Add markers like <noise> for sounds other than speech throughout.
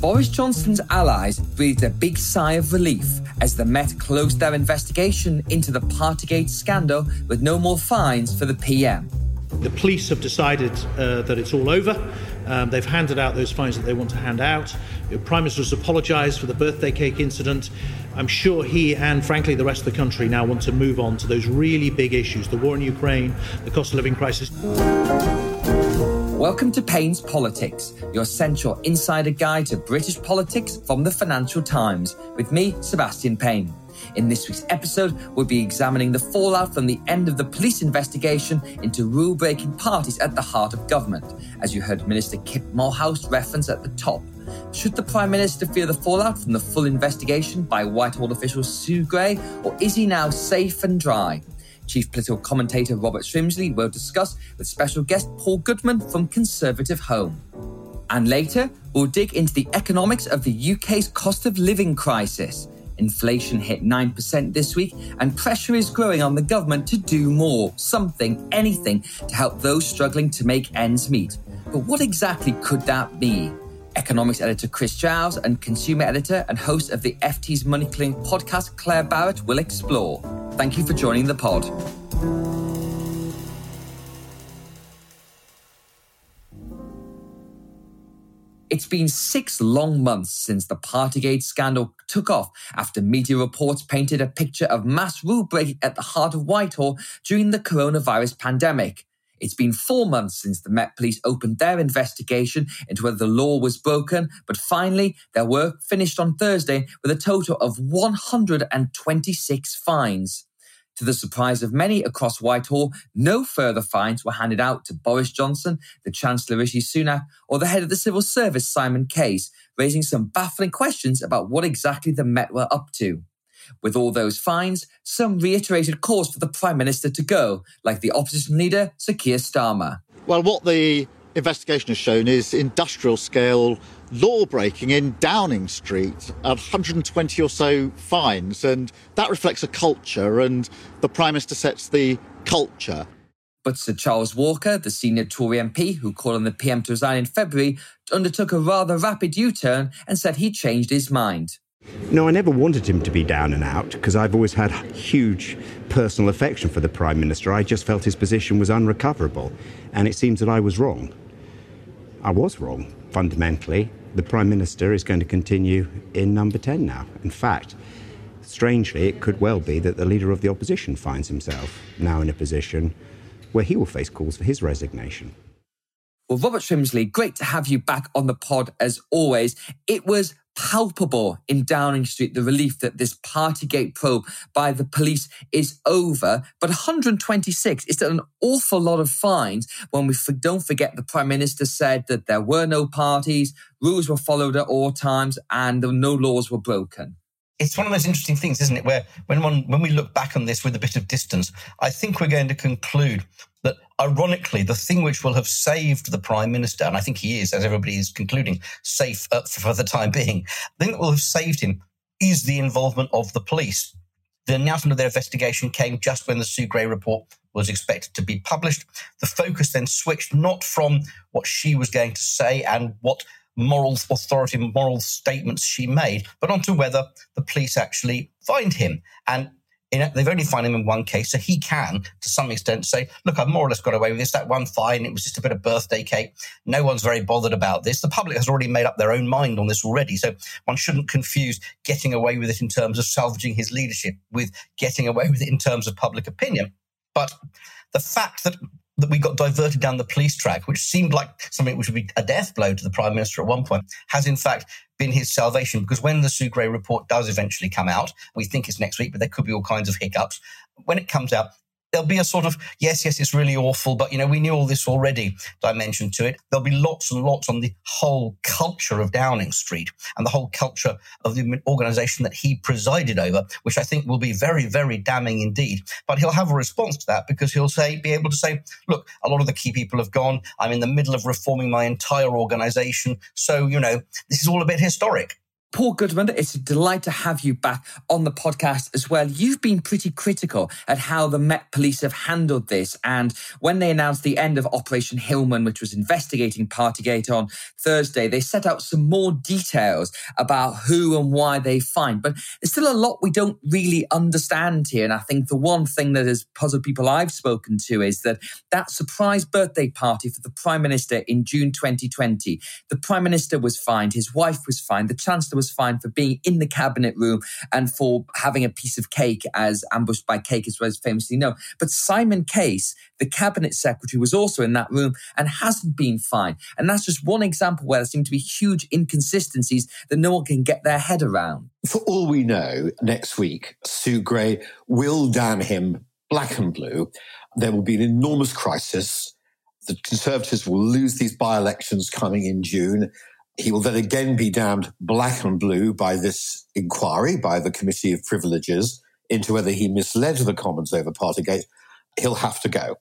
Boris Johnson's allies breathed a big sigh of relief as the Met closed their investigation into the Partygate scandal with no more fines for the PM. The police have decided uh, that it's all over. Um, they've handed out those fines that they want to hand out. The Prime Minister has apologised for the birthday cake incident. I'm sure he and, frankly, the rest of the country now want to move on to those really big issues the war in Ukraine, the cost of living crisis. Welcome to Payne's Politics, your essential insider guide to British politics from the Financial Times, with me, Sebastian Payne. In this week's episode, we'll be examining the fallout from the end of the police investigation into rule breaking parties at the heart of government, as you heard Minister Kit Malthouse reference at the top. Should the Prime Minister fear the fallout from the full investigation by Whitehall official Sue Gray, or is he now safe and dry? Chief political commentator Robert Shrimsley will discuss with special guest Paul Goodman from Conservative Home. And later, we'll dig into the economics of the UK's cost of living crisis. Inflation hit 9% this week, and pressure is growing on the government to do more, something, anything, to help those struggling to make ends meet. But what exactly could that be? Economics editor Chris Giles and consumer editor and host of the FT's Money Clinic podcast, Claer Barrett, will explore. Thank you for joining the pod. It's been six long months since the Partygate scandal took off after media reports painted a picture of mass rule breaking at the heart of Whitehall during the coronavirus pandemic. It's been four months since the Met Police opened their investigation into whether the law was broken, but finally, their work finished on Thursday with a total of 126 fines. To the surprise of many across Whitehall, no further fines were handed out to Boris Johnson, the Chancellor Rishi Sunak, or the head of the civil service Simon Case, raising some baffling questions about what exactly the Met were up to. With all those fines, some reiterated calls for the Prime Minister to go, like the opposition leader, Sir Keir Starmer. Well, what the investigation has shown is industrial scale law breaking in Downing Street, 120 or so fines, and that reflects a culture, and the Prime Minister sets the culture. But Sir Charles Walker, the senior Tory MP who called on the PM to resign in February, undertook a rather rapid U turn and said he changed his mind. No, I never wanted him to be down and out because I've always had huge personal affection for the Prime Minister. I just felt his position was unrecoverable, and it seems that I was wrong. I was wrong, fundamentally. The Prime Minister is going to continue in number 10 now. In fact, strangely, it could well be that the leader of the opposition finds himself now in a position where he will face calls for his resignation. Well, Robert Shrimsley, great to have you back on the pod as always. It was palpable in Downing Street the relief that this Partygate probe by the police is over. But 126 is still an awful lot of fines when we don't forget the Prime Minister said that there were no parties, rules were followed at all times, and no laws were broken it's one of those interesting things, isn't it? Where when one, when we look back on this with a bit of distance, I think we're going to conclude that, ironically, the thing which will have saved the prime minister, and I think he is, as everybody is concluding, safe uh, for the time being, the thing that will have saved him is the involvement of the police. The announcement of their investigation came just when the Sue Gray report was expected to be published. The focus then switched not from what she was going to say and what moral authority, moral statements she made, but onto whether the police actually find him. And in, they've only found him in one case, so he can, to some extent, say, "Look, I've more or less got away with this. That one fine. It was just a bit of birthday cake. No one's very bothered about this. The public has already made up their own mind on this already, so one shouldn't confuse getting away with it in terms of salvaging his leadership with getting away with it in terms of public opinion." But the fact that that we got diverted down the police track, which seemed like something which would be a death blow to the prime minister at one point, has in fact been his salvation. Because when the Gray report does eventually come out, we think it's next week, but there could be all kinds of hiccups. When it comes out, there'll be a sort of, yes, yes, it's really awful, but, you know, we knew all this already dimension to it. There'll be lots and lots on the whole culture of Downing Street and the whole culture of the organization that he presided over, which I think will be very, very damning indeed. But he'll have a response to that because he'll say, be able to say, look, a lot of the key people have gone. I'm in the middle of reforming my entire organization. So, you know, this is all a bit historic. Paul Goodman, it's a delight to have you back on the podcast as well. You've been pretty critical at how the Met Police have handled this. And when they announced the end of Operation Hillman, which was investigating Partygate on Thursday, they set out some more details about who and why they find. But there's still a lot we don't really understand here. And I think the one thing that has puzzled people I've spoken to is that that surprise birthday party for the Prime Minister in June 2020, the Prime Minister was fined, his wife was fined, the Chancellor was fined for being in the cabinet room and for having a piece of cake, as ambushed by cake is was famously known. But Simon Case, the cabinet secretary, was also in that room and hasn't been fined. And that's just one example where there seem to be huge inconsistencies that no one can get their head around. For all we know, next week, Sue Gray will damn him black and blue. There will be an enormous crisis. The Conservatives will lose these by elections coming in June. He will then again be damned black and blue by this inquiry, by the Committee of Privileges, into whether he misled the Commons over Partygate. He'll have to go.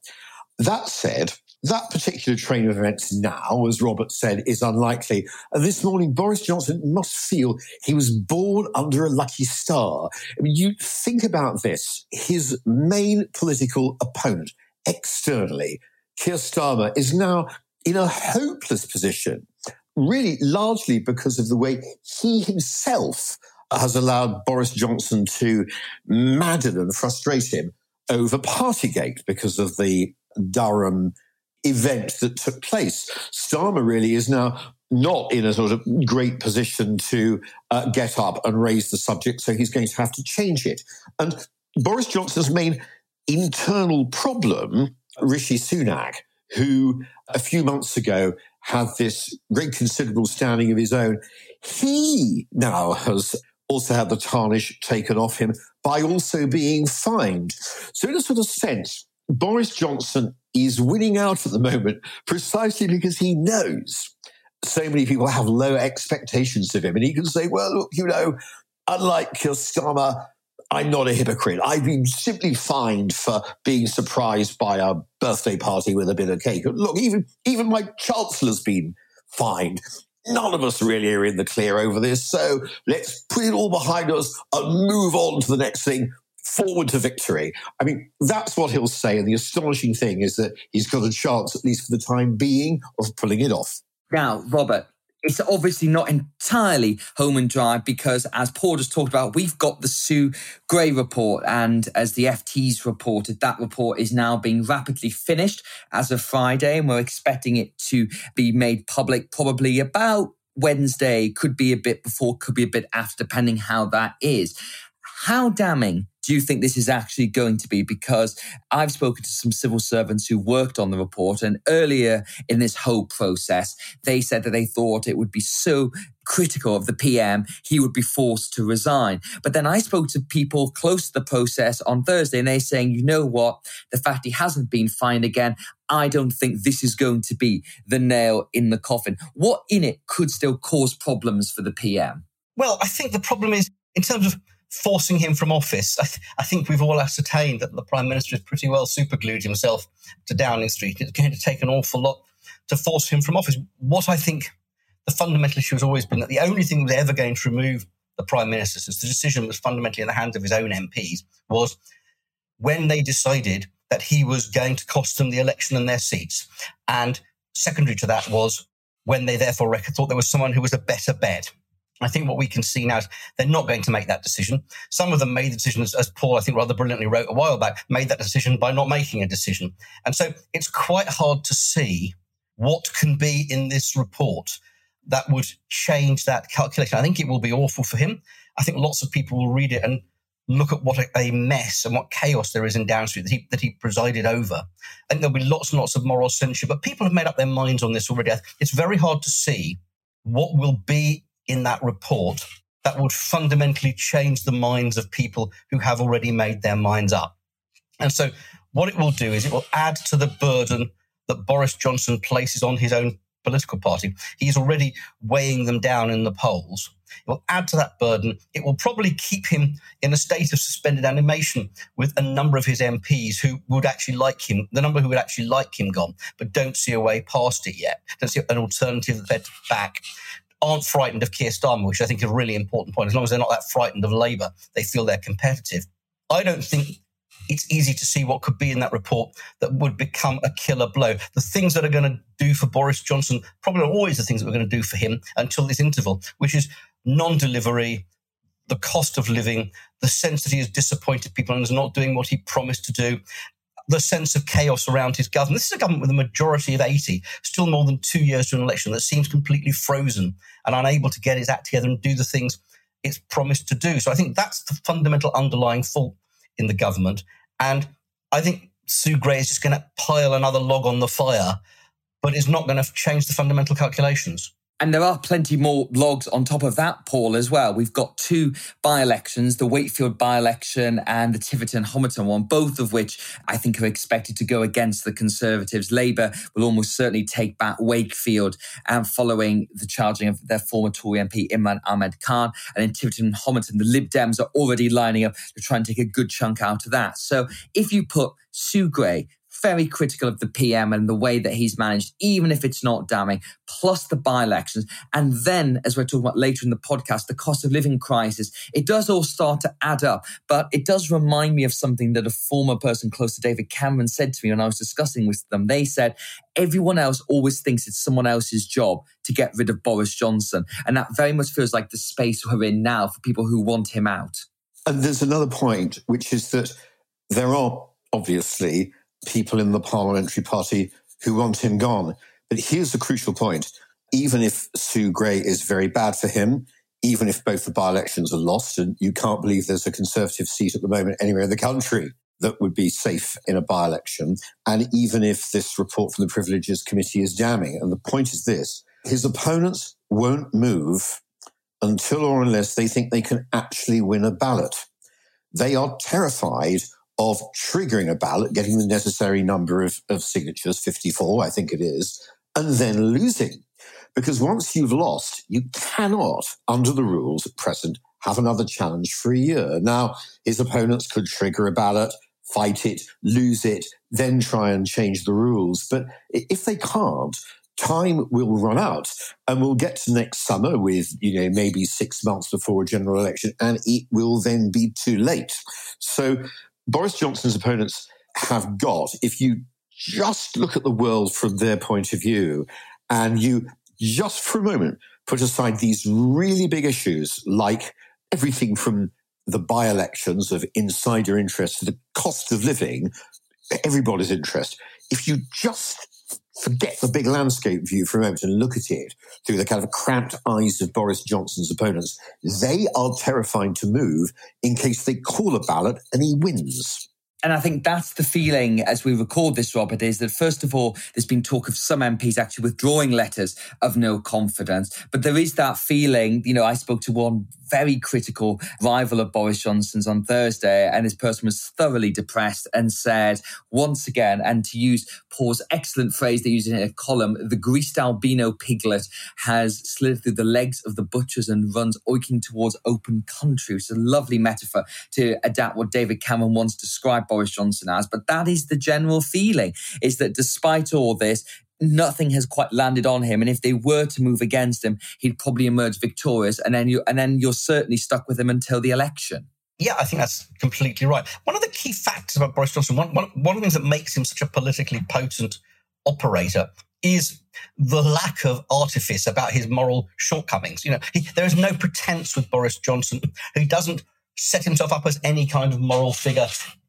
That said, that particular train of events now, as Robert said, is unlikely. And this morning, Boris Johnson must feel he was born under a lucky star. I mean, you think about this. His main political opponent externally, Keir Starmer, is now in a hopeless position really largely because of the way he himself has allowed Boris Johnson to madden and frustrate him over Partygate because of the Durham event that took place. Starmer really is now not in a sort of great position to uh, get up and raise the subject, so he's going to have to change it. And Boris Johnson's main internal problem, Rishi Sunak, who a few months ago had this great considerable standing of his own. He now has also had the tarnish taken off him by also being fined. So, in a sort of sense, Boris Johnson is winning out at the moment precisely because he knows so many people have low expectations of him. And he can say, well, look, you know, unlike Keir Starmer, I'm not a hypocrite. I've been simply fined for being surprised by a birthday party with a bit of cake. Look, even even my chancellor's been fined. None of us really are in the clear over this. So let's put it all behind us and move on to the next thing. Forward to victory. I mean, that's what he'll say. And the astonishing thing is that he's got a chance, at least for the time being, of pulling it off. Now, Robert, it's obviously not entirely home and dry because, as Paul just talked about, we've got the Sue Gray report. And as the FT's reported, that report is now being rapidly finished as of Friday. And we're expecting it to be made public probably about Wednesday, could be a bit before, could be a bit after, depending how that is. How damning do you think this is actually going to be? Because I've spoken to some civil servants who worked on the report, and earlier in this whole process, they said that they thought it would be so critical of the PM, he would be forced to resign. But then I spoke to people close to the process on Thursday, and they're saying, you know what? The fact he hasn't been fined again, I don't think this is going to be the nail in the coffin. What in it could still cause problems for the PM? Well, I think the problem is in terms of forcing him from office. I, th- I, think we've all ascertained that the Prime Minister has pretty well superglued himself to Downing Street. It's going to take an awful lot to force him from office. What I think the fundamental issue has always been that the only thing that was ever going to remove the Prime Minister, since the decision was fundamentally in the hands of his own MPs, was when they decided that he was going to cost them the election and their seats. And secondary to that was when they therefore thought there was someone who was a better bet. I think what we can see now is they're not going to make that decision. Some of them made the decision, as, Paul, I think, rather brilliantly wrote a while back, made that decision by not making a decision. And so it's quite hard to see what can be in this report that would change that calculation. I think it will be awful for him. I think lots of people will read it and look at what a, mess and what chaos there is in Downing Street that he, that he presided over. I think there'll be lots and lots of moral censure, but people have made up their minds on this already. It's very hard to see what will be in that report that would fundamentally change the minds of people who have already made their minds up. And so what it will do is it will add to the burden that Boris Johnson places on his own political party. He's already weighing them down in the polls. It will add to that burden. It will probably keep him in a state of suspended animation with a number of his MPs who would actually like him, the number who would actually like him gone, but don't see a way past it yet. Don't see an alternative bed back aren't frightened of Keir Starmer, which I think is a really important point. As long as they're not that frightened of Labour, they feel they're competitive. I don't think it's easy to see what could be in that report that would become a killer blow. The things that are going to do for Boris Johnson probably are always the things that we're going to do for him until this interval, which is non delivery, the cost of living, the sense that he has disappointed people and is not doing what he promised to do, the sense of chaos around his government. This is a government with a majority of 80, still more than two years to an election, that seems completely frozen and unable to get its act together and do the things it's promised to do. So I think that's the fundamental underlying fault in the government. And I think Sue Gray is just going to pile another log on the fire, but it's not going to change the fundamental calculations. And there are plenty more logs on top of that, Paul, as well. We've got two by elections, the Wakefield by election and the Tiverton Honiton one, both of which I think are expected to go against the Conservatives. Labour will almost certainly take back Wakefield and following the charging of their former Tory MP, Imran Ahmed Khan. And in Tiverton Honiton, the Lib Dems are already lining up to try and take a good chunk out of that. So if you put Sue Gray, very critical of the PM and the way that he's managed, even if it's not damning, plus the by elections. And then, as we're talking about later in the podcast, the cost of living crisis, it does all start to add up. But it does remind me of something that a former person close to David Cameron said to me when I was discussing with them. They said, everyone else always thinks it's someone else's job to get rid of Boris Johnson. And that very much feels like the space we're in now for people who want him out. And there's another point, which is that there are obviously people in the parliamentary party who want him gone. But here's the crucial point. Even if Sue Gray is very bad for him, even if both the by elections are lost, and you can't believe there's a Conservative seat at the moment anywhere in the country that would be safe in a by election, and even if this report from the Privileges Committee is damning, and the point is this his opponents won't move until or unless they think they can actually win a ballot. They are terrified of triggering a ballot, getting the necessary number of, of signatures, 54, I think it is, and then losing. Because once you've lost, you cannot, under the rules at present, have another challenge for a year. Now, his opponents could trigger a ballot, fight it, lose it, then try and change the rules. But if they can't, time will run out and we'll get to next summer with, you know, maybe six months before a general election and it will then be too late. So Boris Johnson's opponents have got, if you just look at the world from their point of view and you just for a moment put aside these really big issues like everything from the by elections of insider interest to the cost of living, everybody's interest. If you just forget the big landscape view for a moment and look at it through the kind of cramped eyes of Boris Johnson's opponents, they are terrified to move in case they call a ballot and he wins. And I think that's the feeling as we record this, Robert, is that first of all, there's been talk of some MPs actually withdrawing letters of no confidence. But there is that feeling, you know, I spoke to one very critical rival of Boris Johnson's on Thursday, and this person was thoroughly depressed and said, once again, and to use Paul's excellent phrase they used in a column, the greased albino piglet has slid through the legs of the butchers and runs oiking towards open country. It's a lovely metaphor to adapt what David Cameron once described Boris Johnson as. But that is the general feeling, is that despite all this, nothing has quite landed on him. And if they were to move against him, he'd probably emerge victorious. And then you and then you're certainly stuck with him until the election. Yeah, I think that's completely right. One of the key facts about Boris Johnson, one, one, one of the things that makes him such a politically potent operator is the lack of artifice about his moral shortcomings. You know, he, there is no pretense with Boris Johnson. He doesn't set himself up as any kind of moral figure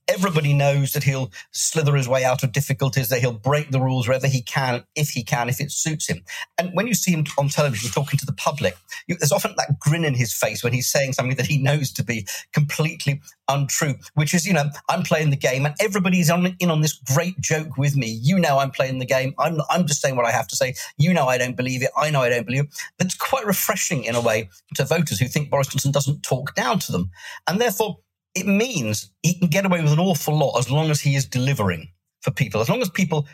everybody knows that he'll slither his way out of difficulties, that he'll break the rules wherever he can, if he can, if it suits him. And when you see him on television talking to the public, you, there's often that grin in his face when he's saying something that he knows to be completely untrue, which is, you know, I'm playing the game and everybody's on, in on this great joke with me. You know, I'm playing the game. I'm, I'm just saying what I have to say. You know, I don't believe it. I know I don't believe it. It's quite refreshing in a way to voters who think Boris Johnson doesn't talk down to them. And therefore, it means he can get away with an awful lot as long as he is delivering for people. As long as people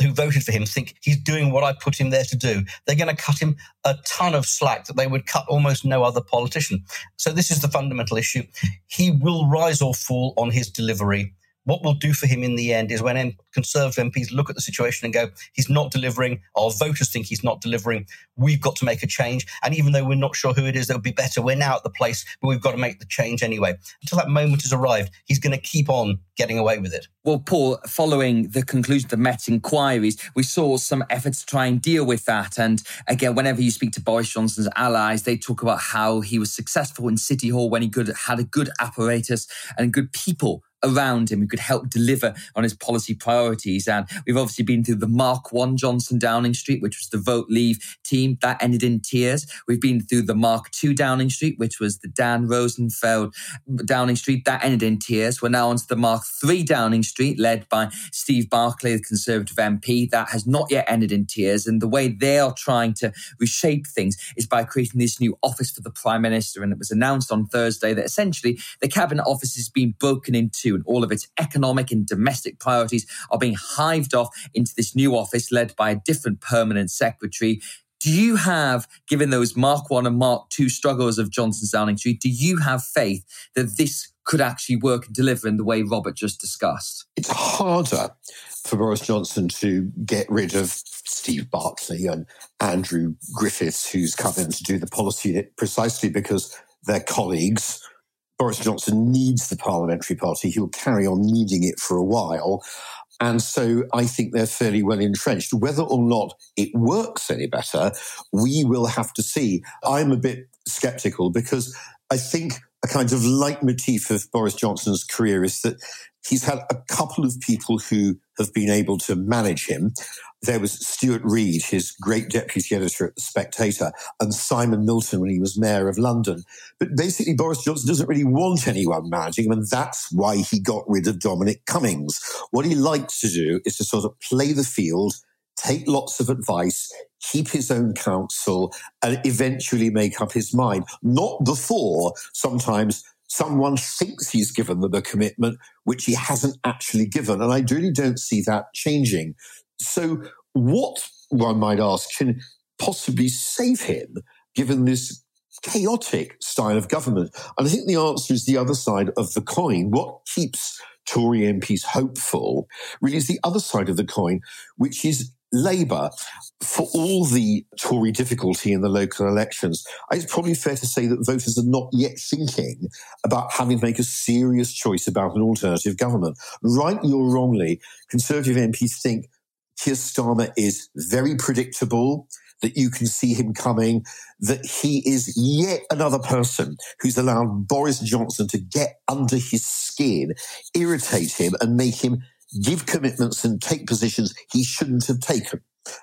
who voted for him think he's doing what I put him there to do, they're going to cut him a ton of slack that they would cut almost no other politician. So this is the fundamental issue. He will rise or fall on his delivery what we'll do for him in the end is when Conservative MPs look at the situation and go, he's not delivering, our voters think he's not delivering, we've got to make a change. And even though we're not sure who it is that would be better, we're now at the place where we've got to make the change anyway. Until that moment has arrived, he's going to keep on getting away with it. Well, Paul, following the conclusion of the Met inquiries, we saw some efforts to try and deal with that. And again, whenever you speak to Boris Johnson's allies, they talk about how he was successful in City Hall when he had a good apparatus and good people around him who could help deliver on his policy priorities. And we've obviously been through the Mark One Johnson Downing Street, which was the vote leave team that ended in tears. We've been through the Mark Two Downing Street, which was the Dan Rosenfeld Downing Street that ended in tears. We're now onto the Mark Three Downing Street, led by Steve Barclay, the Conservative MP, that has not yet ended in tears. And the way they are trying to reshape things is by creating this new office for the Prime Minister. And it was announced on Thursday that essentially the Cabinet Office has been broken into and all of its economic and domestic priorities are being hived off into this new office led by a different permanent secretary. Do you have, given those Mark 1 and Mark 2 struggles of Johnson's Downing Street, do you have faith that this could actually work and deliver in the way Robert just discussed? It's harder for Boris Johnson to get rid of Steve Barclay and Andrew Griffiths, who's come in to do the policy precisely because they're colleagues Boris Johnson needs the parliamentary party. He'll carry on needing it for a while. And so I think they're fairly well entrenched. Whether or not it works any better, we will have to see. I'm a bit skeptical because I think a kind of leitmotif of Boris Johnson's career is that he's had a couple of people who have been able to manage him. There was Stuart Reid, his great deputy editor at The Spectator, and Simon Milton when he was mayor of London. But basically, Boris Johnson doesn't really want anyone managing him, and that's why he got rid of Dominic Cummings. What he likes to do is to sort of play the field, take lots of advice, keep his own counsel, and eventually make up his mind. Not before sometimes someone thinks he's given them a commitment which he hasn't actually given. And I really don't see that changing. So, what one might ask can possibly save him given this chaotic style of government? And I think the answer is the other side of the coin. What keeps Tory MPs hopeful really is the other side of the coin, which is Labour, for all the Tory difficulty in the local elections, it's probably fair to say that voters are not yet thinking about having to make a serious choice about an alternative government. Rightly or wrongly, Conservative MPs think Keir Starmer is very predictable, that you can see him coming, that he is yet another person who's allowed Boris Johnson to get under his skin, irritate him, and make him give commitments and take positions he shouldn't have taken.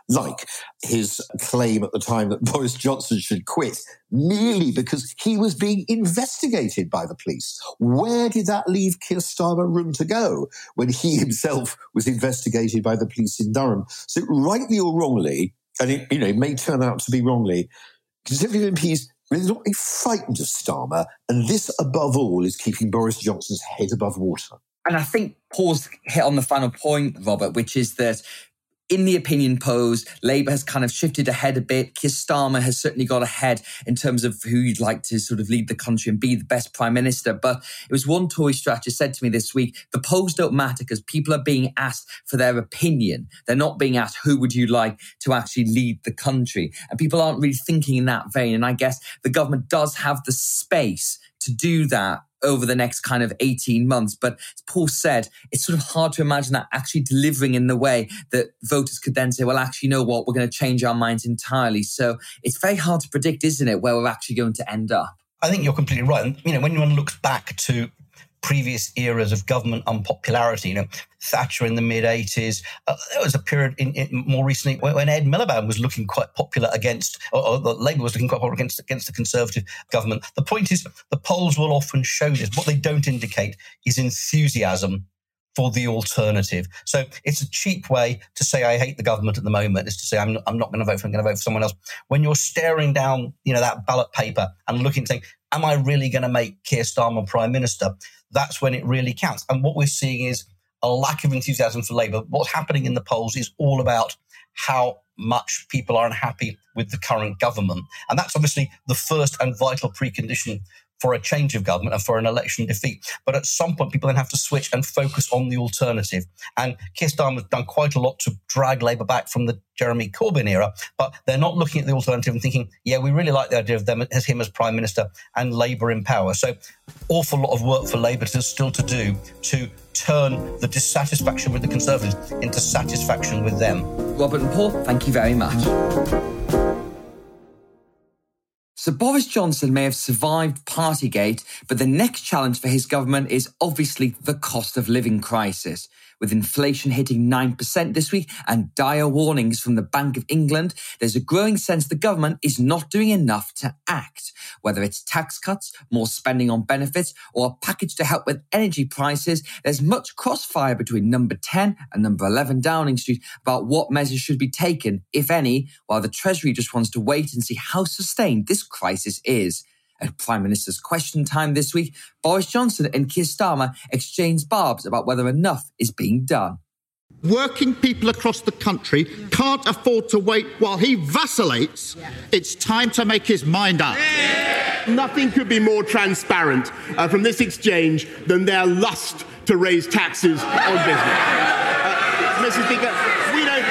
Like his claim at the time that <laughs> Boris Johnson should quit merely because he was being investigated by the police. Where did that leave Keir Starmer room to go when he <laughs> himself was investigated by the police in Durham? So, rightly or wrongly, and it, you know, it may turn out to be wrongly, Conservative MPs really not be frightened of Starmer, and this, above all, is keeping Boris Johnson's head above water. And I think Paul's hit on the final point, Robert, which is that in the opinion polls, Labour has kind of shifted ahead a bit. Keir Starmer has certainly got ahead in terms of who you'd like to sort of lead the country and be the best prime minister. But it was one Tory strategist said to me this week, the polls don't matter because people are being asked for their opinion. They're not being asked, who would you like to actually lead the country? And people aren't really thinking in that vein. And I guess the government does have the space to do that over the next kind of 18 months. But as Paul said, it's sort of hard to imagine that actually delivering in the way that voters could then say, well, actually, you know what? We're going to change our minds entirely. So it's very hard to predict, isn't it, where we're actually going to end up? I think you're completely right. You know, when one looks back to previous eras of government unpopularity. You know, Thatcher in the mid 80s. Uh, there was a period in, in more recently when, when, Ed Miliband was looking quite popular against, or, or the Labour was looking quite popular against, against the Conservative government. The point is, the polls will often show this. What they don't indicate is enthusiasm for the alternative. So it's a cheap way to say I hate the government at the moment is to say I'm, I'm not going to vote for I'm going to vote for someone else. When you're staring down, you know, that ballot paper and looking saying, am I really going to make Keir Starmer prime minister? That's when it really counts. And what we're seeing is a lack of enthusiasm for Labour. What's happening in the polls is all about how much people are unhappy with the current government. And that's obviously the first and vital precondition for a change of government and for an election defeat. But at some point, people then have to switch and focus on the alternative. And Keir has done quite a lot to drag Labour back from the Jeremy Corbyn era, but they're not looking at the alternative and thinking, yeah, we really like the idea of them as him as prime minister and Labour in power. So, awful lot of work for Labour to still to do to turn the dissatisfaction with the Conservatives into satisfaction with them. Robert and Paul, thank you very much. So Boris Johnson may have survived Partygate, but the next challenge for his government is obviously the cost of living crisis. With inflation hitting 9% this week and dire warnings from the Bank of England, there's a growing sense the government is not doing enough to act. Whether it's tax cuts, more spending on benefits, or a package to help with energy prices, there's much crossfire between number 10 and number 11 Downing Street about what measures should be taken, if any, while the Treasury just wants to wait and see how sustained this crisis is. At Prime Minister's Question Time this week, Boris Johnson and Keir Starmer exchanged barbs about whether enough is being done. Working people across the country can't afford to wait while he vacillates. It's time to make his mind up. Nothing could be more transparent uh, from this exchange than their lust to raise taxes on business. Uh, Mr. Speaker, we don't,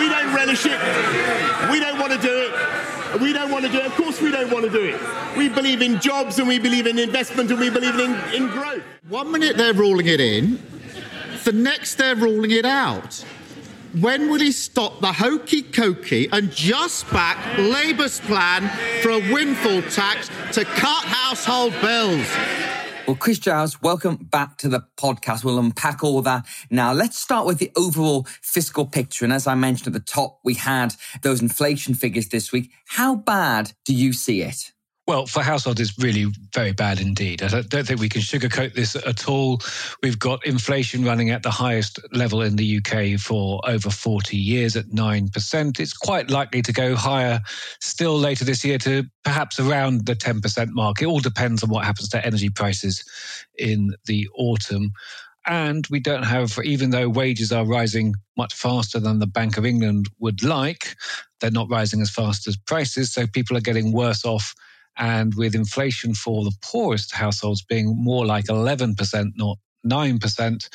we don't relish it. We don't want to do it. We don't want to do it. Of course, we don't want to do it. We believe in jobs and we believe in investment and we believe in, in growth. One minute they're ruling it in, the next they're ruling it out. When will he stop the hokey cokey and just back Labour's plan for a windfall tax to cut household bills? Well, Chris Giles, welcome back to the podcast. We'll unpack all that now. Let's start with the overall fiscal picture. And as I mentioned at the top, we had those inflation figures this week. How bad do you see it? Well, for households, it's really very bad indeed. I don't think we can sugarcoat this at all. We've got inflation running at the highest level in the UK for over 40 years at 9%. It's quite likely to go higher still later this year to perhaps around the 10% mark. It all depends on what happens to energy prices in the autumn. And we don't have, even though wages are rising much faster than the Bank of England would like, they're not rising as fast as prices. So people are getting worse off and with inflation for the poorest households being more like 11%, not 9%,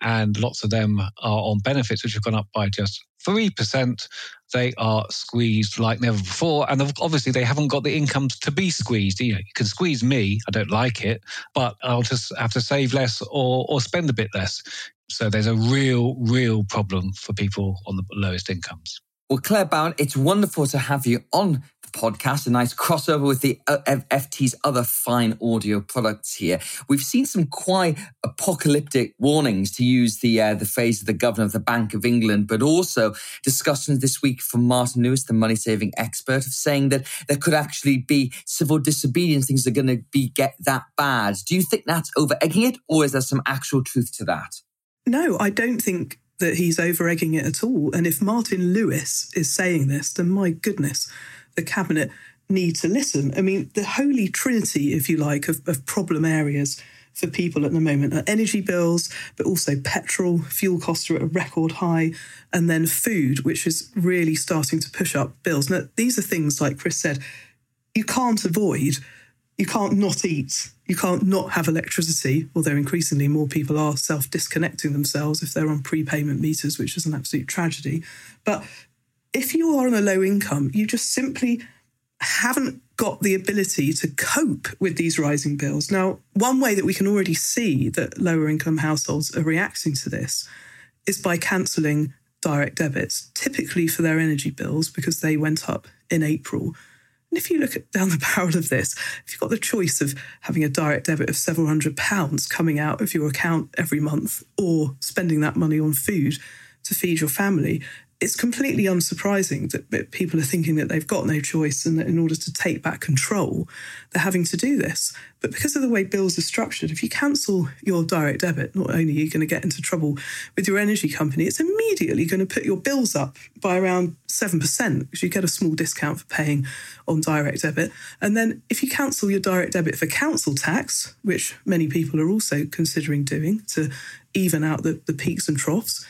and lots of them are on benefits, which have gone up by just 3%, they are squeezed like never before. And obviously, they haven't got the incomes to be squeezed. You, know, you can squeeze me, I don't like it, but I'll just have to save less or, or spend a bit less. So there's a real, real problem for people on the lowest incomes. Well, Claire Bowen, it's wonderful to have you on podcast, a nice crossover with the uh, FT's other fine audio products here. We've seen some quite apocalyptic warnings, to use the uh, the phrase of the governor of the Bank of England, but also discussions this week from Martin Lewis, the money saving expert, of saying that there could actually be civil disobedience. Things are going to be get that bad. Do you think that's over egging it, or is there some actual truth to that? No, I don't think that he's over egging it at all. And if Martin Lewis is saying this, then my goodness, the cabinet need to listen. I mean, the holy trinity, if you like, of, of problem areas for people at the moment are energy bills, but also petrol, fuel costs are at a record high, and then food, which is really starting to push up bills. Now, these are things, like Chris said, you can't avoid. You can't not eat. You can't not have electricity, although increasingly more people are self disconnecting themselves if they're on prepayment meters, which is an absolute tragedy. But if you are on a low income, you just simply haven't got the ability to cope with these rising bills. Now, one way that we can already see that lower income households are reacting to this is by cancelling direct debits, typically for their energy bills because they went up in April. And if you look at, down the <laughs> barrel of this, if you've got the choice of having a direct debit of several hundred pounds coming out of your account every month or spending that money on food to feed your family, it's completely unsurprising that people are thinking that they've got no choice and that in order to take back control, they're having to do this. But because of the way bills are structured, if you cancel your direct debit, not only are you going to get into trouble with your energy company, it's immediately going to put your bills up by around 7% because you get a small discount for paying on direct debit. And then if you cancel your direct debit for council tax, which many people are also considering doing to even out the, the peaks and troughs,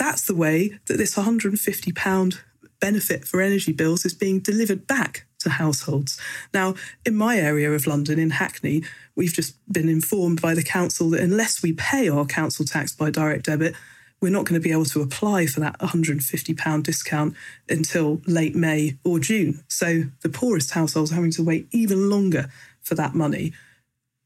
that's the way that this £150 benefit for energy bills is being delivered back to households. Now, in my area of London, in Hackney, we've just been informed by the council that unless we pay our council tax by direct debit, we're not going to be able to apply for that £150 discount until late May or June. So the poorest households are having to wait even longer for that money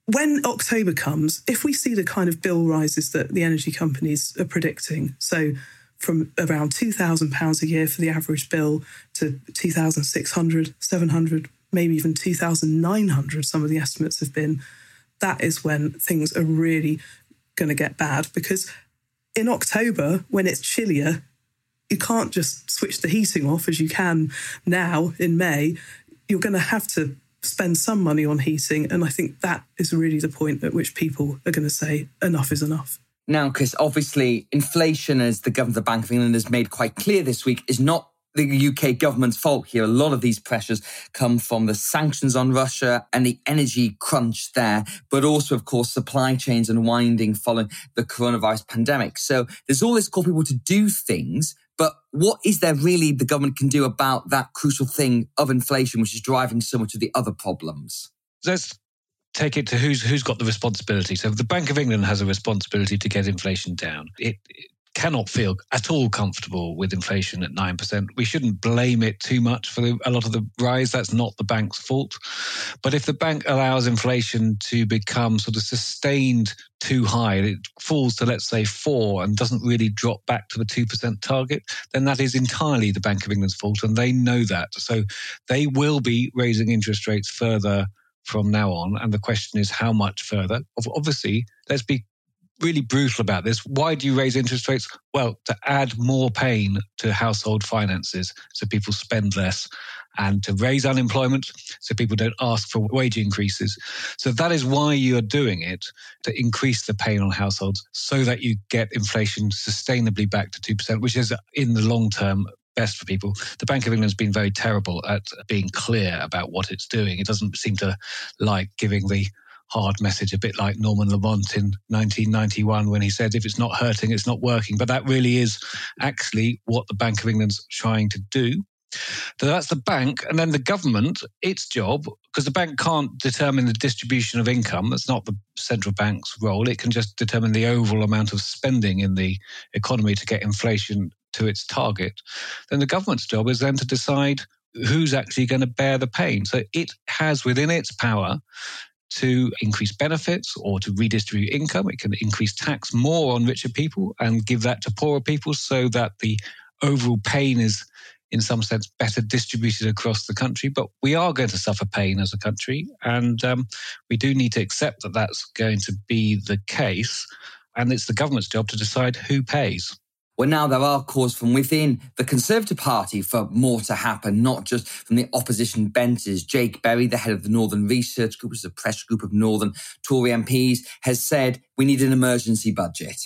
when October comes, if we see the kind of bill rises that the energy companies are predicting, so from around £2,000 a year for the average bill to 2,600, 700, maybe even 2,900, some of the estimates have been, that is when things are really going to get bad. Because in October, when it's chillier, you can't just switch the heating off as you can now in May. You're going to have to spend some money on heating. And I think that is really the point at which people are going to say enough is enough. Now, Chris, obviously, inflation, as the government of the Bank of England has made quite clear this week, is not the UK government's fault here. A lot of these pressures come from the sanctions on Russia and the energy crunch there, but also, of course, supply chains unwinding following the coronavirus pandemic. So there's all this call people to do things, but what is there really the government can do about that crucial thing of inflation, which is driving so much of the other problems? Let's take it to who's who's got the responsibility. So the Bank of England has a responsibility to get inflation down. It, it cannot feel at all comfortable with inflation at 9%. We shouldn't blame it too much for the, a lot of the rise. That's not the bank's fault. But if the bank allows inflation to become sort of sustained too high, it falls to, let's say, four and doesn't really drop back to the 2% target, then that is entirely the Bank of England's fault. And they know that. So they will be raising interest rates further from now on. And the question is, how much further? Obviously, let's be really brutal about this. Why do you raise interest rates? Well, to add more pain to household finances so people spend less and to raise unemployment so people don't ask for wage increases. So that is why you're doing it to increase the pain on households so that you get inflation sustainably back to 2%, which is in the long term best for people. The Bank of England's been very terrible at being clear about what it's doing. It doesn't seem to like giving the hard message, a bit like Norman Lamont in 1991 when he said, if it's not hurting, it's not working. But that really is actually what the Bank of England's trying to do. So that's the bank. And then the government, its job, because the bank can't determine the distribution of income, that's not the central bank's role. It can just determine the overall amount of spending in the economy to get inflation to its target. Then the government's job is then to decide who's actually going to bear the pain. So it has within its power to increase benefits or to redistribute income. It can increase tax more on richer people and give that to poorer people so that the overall pain is, in some sense, better distributed across the country. But we are going to suffer pain as a country, and um, we do need to accept that that's going to be the case. And it's the government's job to decide who pays. Well, now there are calls from within the Conservative Party for more to happen, not just from the opposition benches. Jake Berry, the head of the Northern Research Group, which is a press group of Northern Tory MPs, has said we need an emergency budget.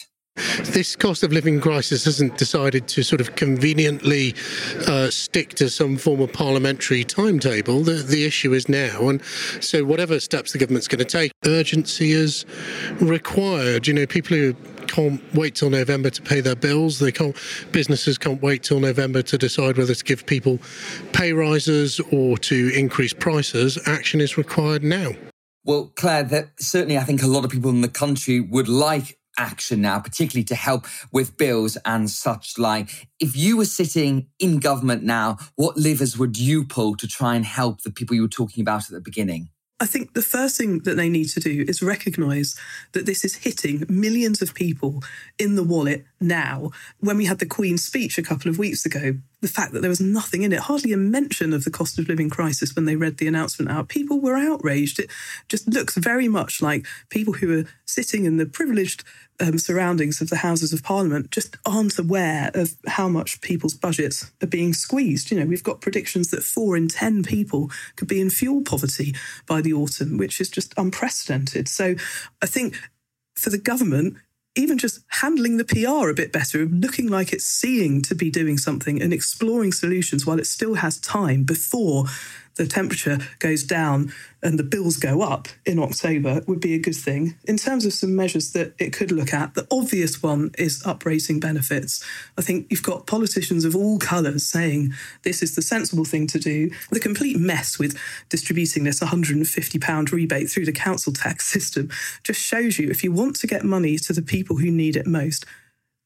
This cost of living crisis hasn't decided to sort of conveniently uh, stick to some form of parliamentary timetable. The, the issue is now. And so, whatever steps the government's going to take, urgency is required. You know, people who can't wait till November to pay their bills. They can't. Businesses can't wait till November to decide whether to give people pay rises or to increase prices. Action is required now. Well, Claer, that certainly I think a lot of people in the country would like action now, particularly to help with bills and such like. If you were sitting in government now, what levers would you pull to try and help the people you were talking about at the beginning? I think the first thing that they need to do is recognise that this is hitting millions of people in the wallet now. When we had the Queen's speech a couple of weeks ago, the fact that there was nothing in it, hardly a mention of the cost of living crisis when they read the announcement out. People were outraged. It just looks very much like people who are sitting in the privileged um, surroundings of the Houses of Parliament just aren't aware of how much people's budgets are being squeezed. You know, we've got predictions that four in 10 people could be in fuel poverty by the autumn, which is just unprecedented. So I think for the government, even just handling the PR a bit better, looking like it's seeing to be doing something and exploring solutions while it still has time before the temperature goes down and the bills go up in October would be a good thing. In terms of some measures that it could look at, the obvious one is uprating benefits. I think you've got politicians of all colours saying this is the sensible thing to do. The complete mess with distributing this £150 rebate through the council tax <laughs> system just shows you if you want to get money to the people who need it most,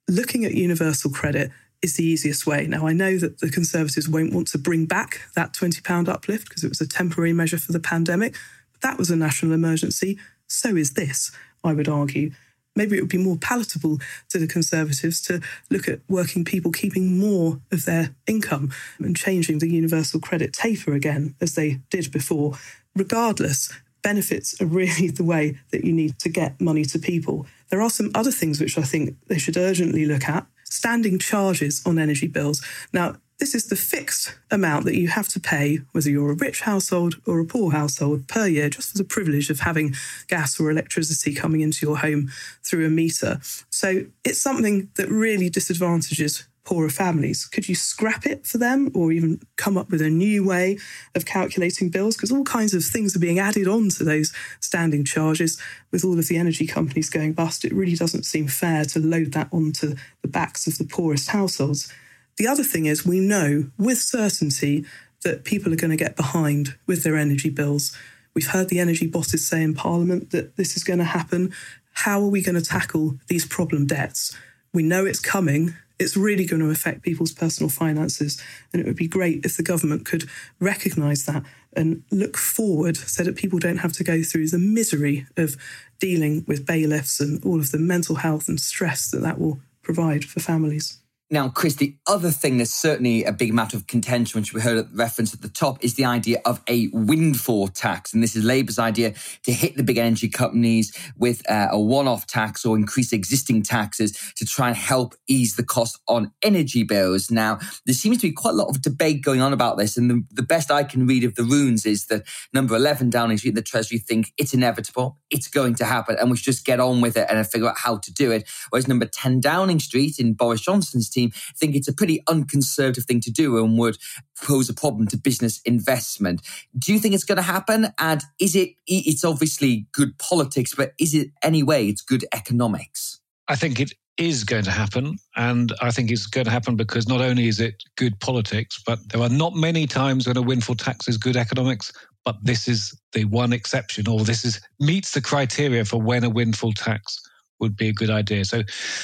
looking at universal credit is the easiest way. Now, I know that the Conservatives won't want to bring back that £20 uplift because it was a temporary measure for the pandemic, but that was a national emergency. So is this, I would argue. Maybe it would be more palatable to the Conservatives to look at working people keeping more of their income and changing the universal credit taper again, as they did before. Regardless, benefits are really <laughs> the way that you need to get money to people. There are some other things which I think they should urgently look at standing charges on energy bills. Now, this is the fixed amount that you have to pay, whether you're a rich household or a poor household, per year, just for the privilege of having gas or electricity coming into your home through a meter. So it's something that really disadvantages poorer families? Could you scrap it for them or even come up with a new way of calculating bills? Because all kinds of things are being added on to those standing charges with all of the energy companies going bust. It really doesn't seem fair to load that onto the backs of the poorest households. The other thing is, we know with certainty that people are going to get behind with their energy bills. We've heard the energy bosses say in Parliament that this is going to happen. How are we going to tackle these problem debts? We know it's coming it's really going to affect people's personal finances. And it would be great if the government could recognise that and look forward so that people don't have to go through the misery of dealing with bailiffs and all of the mental health and stress that that will provide for families. Now, Chris, the other thing that's certainly a big matter of contention, which we heard at reference at the top, is the idea of a windfall tax. And this is Labour's idea to hit the big energy companies with uh, a one off tax or increase existing taxes to try and help ease the cost on energy bills. Now, there seems to be quite a lot of debate going on about this. And the, the best I can read of the runes is that number 11 Downing Street, the Treasury think it's inevitable, it's going to happen, and we should just get on with it and figure out how to do it. Whereas number 10 Downing Street in Boris Johnson's team, team think it's a pretty unconservative thing to do and would pose a problem to business investment. Do you think it's going to happen? And is it, it's obviously good politics, but is it anyway, it's good economics? I think it is going to happen. And I think it's going to happen because not only is it good politics, but there are not many times when a windfall tax is good economics. But this is the one exception, or this is meets the criteria for when a windfall tax would be a good idea. So,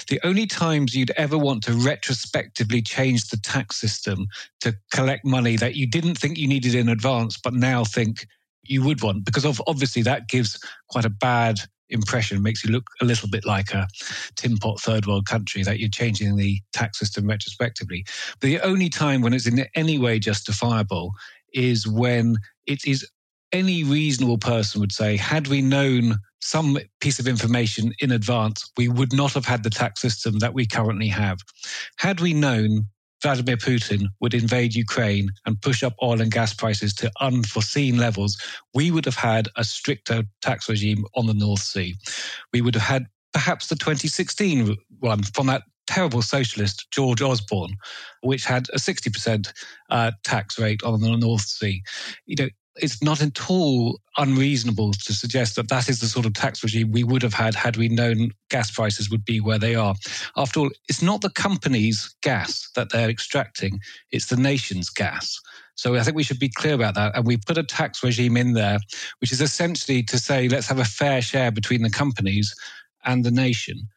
the only times you'd ever want to retrospectively change the tax system to collect money that you didn't think you needed in advance, but now think you would want, because obviously that gives quite a bad impression, makes you look a little bit like a tin pot third world country that you're changing the tax system retrospectively. But the only time when it's in any way justifiable is when it is any reasonable person would say, had we known some piece of information in advance, we would not have had the tax system that we currently have. Had we known Vladimir Putin would invade Ukraine and push up oil and gas prices to unforeseen levels, we would have had a stricter tax regime on the North Sea. We would have had perhaps the 2016 one from that terrible socialist George Osborne, which had a 60% uh, tax rate on the North Sea. You know, it's not at all unreasonable to suggest that that is the sort of tax regime we would have had had we known gas prices would be where they are. After all, it's not the company's gas that they're extracting, it's the nation's gas. So I think we should be clear about that. And we put a tax regime in there, which is essentially to say, let's have a fair share between the companies and the nation.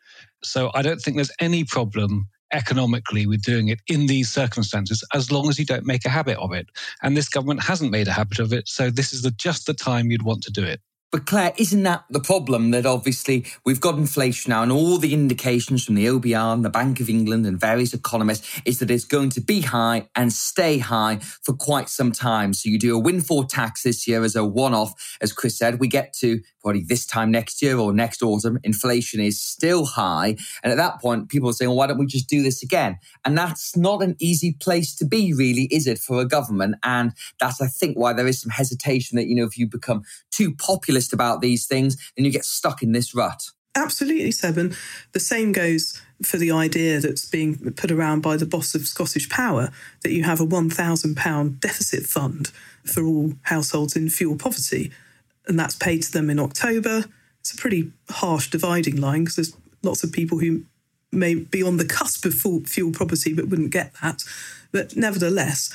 So I don't think there's any problem economically with doing it in these circumstances as long as you don't make a habit of it. And this government hasn't made a habit of it. So this is the, just the time you'd want to do it. But Claer, isn't that the problem that obviously we've got inflation now and all the indications from the OBR and the Bank of England and various economists is that it's going to be high and stay high for quite some time. So you do a windfall tax this year as a one-off, as Chris said, we get to probably this time next year or next autumn, inflation is still high. And at that point, people are saying, well, why don't we just do this again? And that's not an easy place to be, really, is it, for a government? And that's, I think, why there is some hesitation that, you know, if you become too about these things, then you get stuck in this rut. Absolutely, Seb. And the same goes for the idea that's being put around by the boss of Scottish Power that you have a £1,000 deficit fund for all households in fuel poverty and that's paid to them in October. It's a pretty harsh dividing line because there's lots of people who may be on the cusp of full fuel poverty but wouldn't get that. But nevertheless,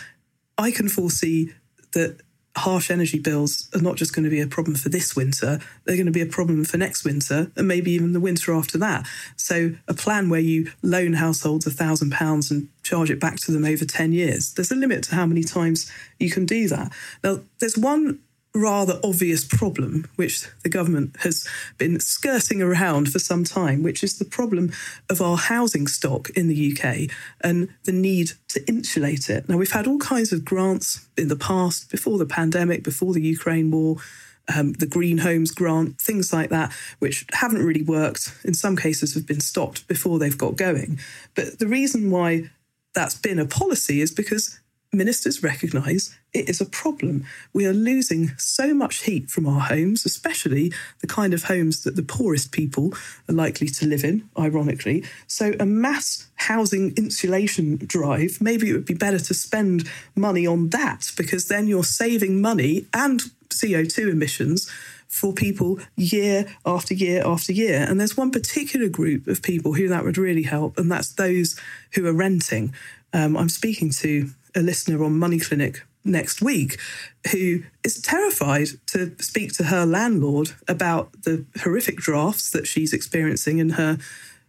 I can foresee that harsh energy bills are not just going to be a problem for this winter, they're going to be a problem for next winter and maybe even the winter after that. So, a plan where you loan households a thousand pounds and charge it back to them over 10 years, there's a limit to how many times you can do that. Now, there's one rather obvious problem, which the government has been skirting around for some time, which is the problem of our housing stock in the UK and the need to insulate it. Now, we've had all kinds of grants in the past, before the pandemic, before the Ukraine war. Um, the Green Homes grant, things like that, which haven't really worked. In some cases, have been stopped before they've got going. But the reason why that's been a policy is because ministers recognise it is a problem. We are losing so much heat from our homes, especially the kind of homes that the poorest people are likely to live in, ironically. So, a mass housing insulation drive, maybe it would be better to spend money on that because then you're saving money and CO2 emissions for people year after year after year. And there's one particular group of people who that would really help, and that's those who are renting. Um, I'm speaking to a listener on Money Clinic next week who is terrified to speak to her landlord about the horrific drafts that she's experiencing in her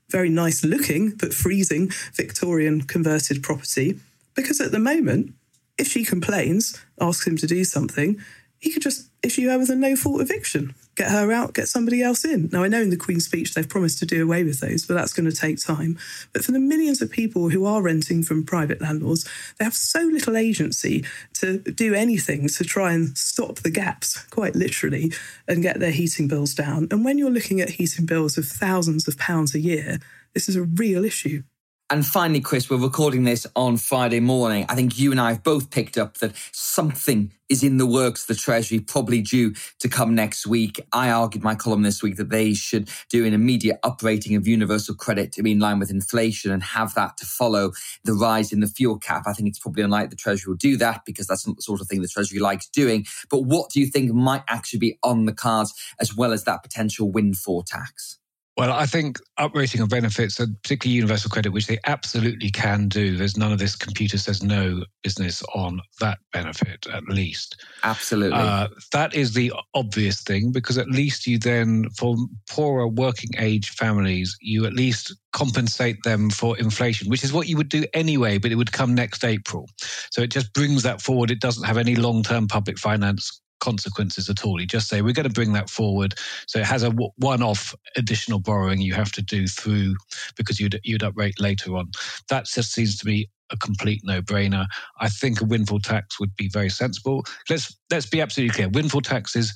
very nice looking but freezing Victorian converted property. Because at the moment, if she complains, asks him to do something, he could just issue her with a no fault eviction, get her out, get somebody else in. Now, I know in the Queen's speech they've promised to do away with those, but that's going to take time. But for the millions of people who are renting from private landlords, they have so little agency to do anything to try and stop the gaps, quite literally, and get their heating bills down. And when you're looking at heating bills of thousands of pounds a year, this is a real issue. And finally, Chris, we're recording this on Friday morning. I think you and I have both picked up that something is in the works, the Treasury, probably due to come next week. I argued my column this week that they should do an immediate uprating of universal credit to be in line with inflation and have that to follow the rise in the fuel cap. I think it's probably unlikely the Treasury will do that because that's not the sort of thing the Treasury likes doing. But what do you think might actually be on the cards as well as that potential windfall tax? Well, I think uprating of benefits, and particularly universal credit, which they absolutely can do. There's none of this computer says no business on that benefit, at least. Absolutely. Uh, that is the obvious thing because at least you then, for poorer working age families, you at least compensate them for inflation, which is what you would do anyway, but it would come next April. So it just brings that forward. It doesn't have any long term public finance consequences at all. You just say, we're going to bring that forward. So it has a one off additional borrowing you have to do through because you'd, you'd uprate later on. That just seems to be a complete no-brainer. I think a windfall tax would be very sensible. Let's let's be absolutely clear. Windfall taxes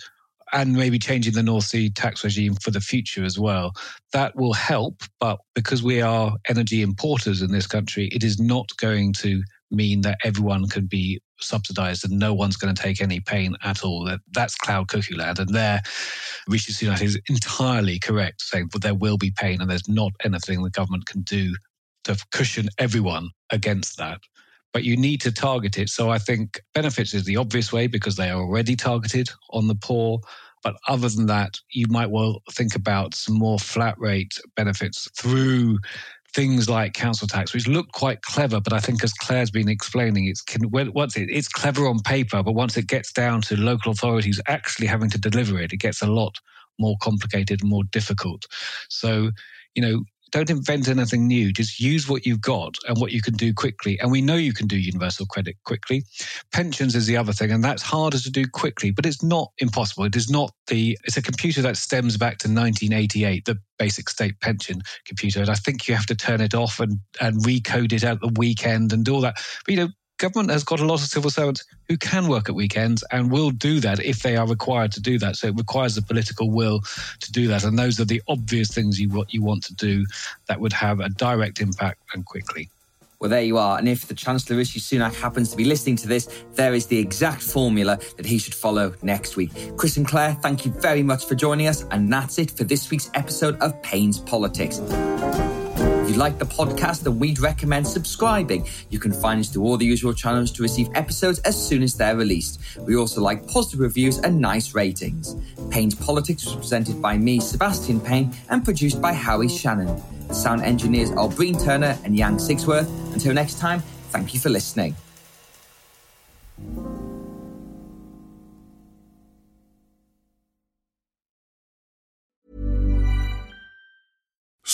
and maybe changing the North Sea tax regime for the future as well. That will help, but because we are energy importers in this country, it is not going to mean that everyone can be subsidized and no one's going to take any pain at all. That that's cloud cuckoo land, and there, Rishi Sunak is entirely correct saying that there will be pain, and there's not anything the government can do to cushion everyone against that. But you need to target it. So I think benefits is the obvious way because they are already targeted on the poor. But other than that, you might well think about some more flat rate benefits through things like council tax, which look quite clever, but I think as Claer's been explaining, it's can, once it, it's clever on paper, but once it gets down to local authorities actually having to deliver it, it gets a lot more complicated and more difficult. So, you know, don't invent anything new. Just use what you've got and what you can do quickly. And we know you can do universal credit quickly. Pensions is the other thing, and that's harder to do quickly, but it's not impossible. It is not the, it's a computer that stems back to 1988, the basic state pension computer. And I think you have to turn it off and, and recode it at the weekend and do all that. But, you know, government has got a lot of civil servants who can work at weekends and will do that if they are required to do that. So it requires the political will to do that. And those are the obvious things you you want to do that would have a direct impact and quickly. Well, there you are. And if the Chancellor Rishi Sunak happens to be listening to this, there is the exact formula that he should follow next week. Chris and Claer, thank you very much for joining us. And that's it for this week's episode of Payne's Politics you like the podcast, then we'd recommend subscribing. You can find us through all the usual channels to receive episodes as soon as they're released. We also like positive reviews and nice ratings. Payne's Politics was presented by me, Sebastian Payne, and produced by Howie Shannon. Sound engineers are Breen Turner and Yang Sigsworth. Until next time, thank you for listening.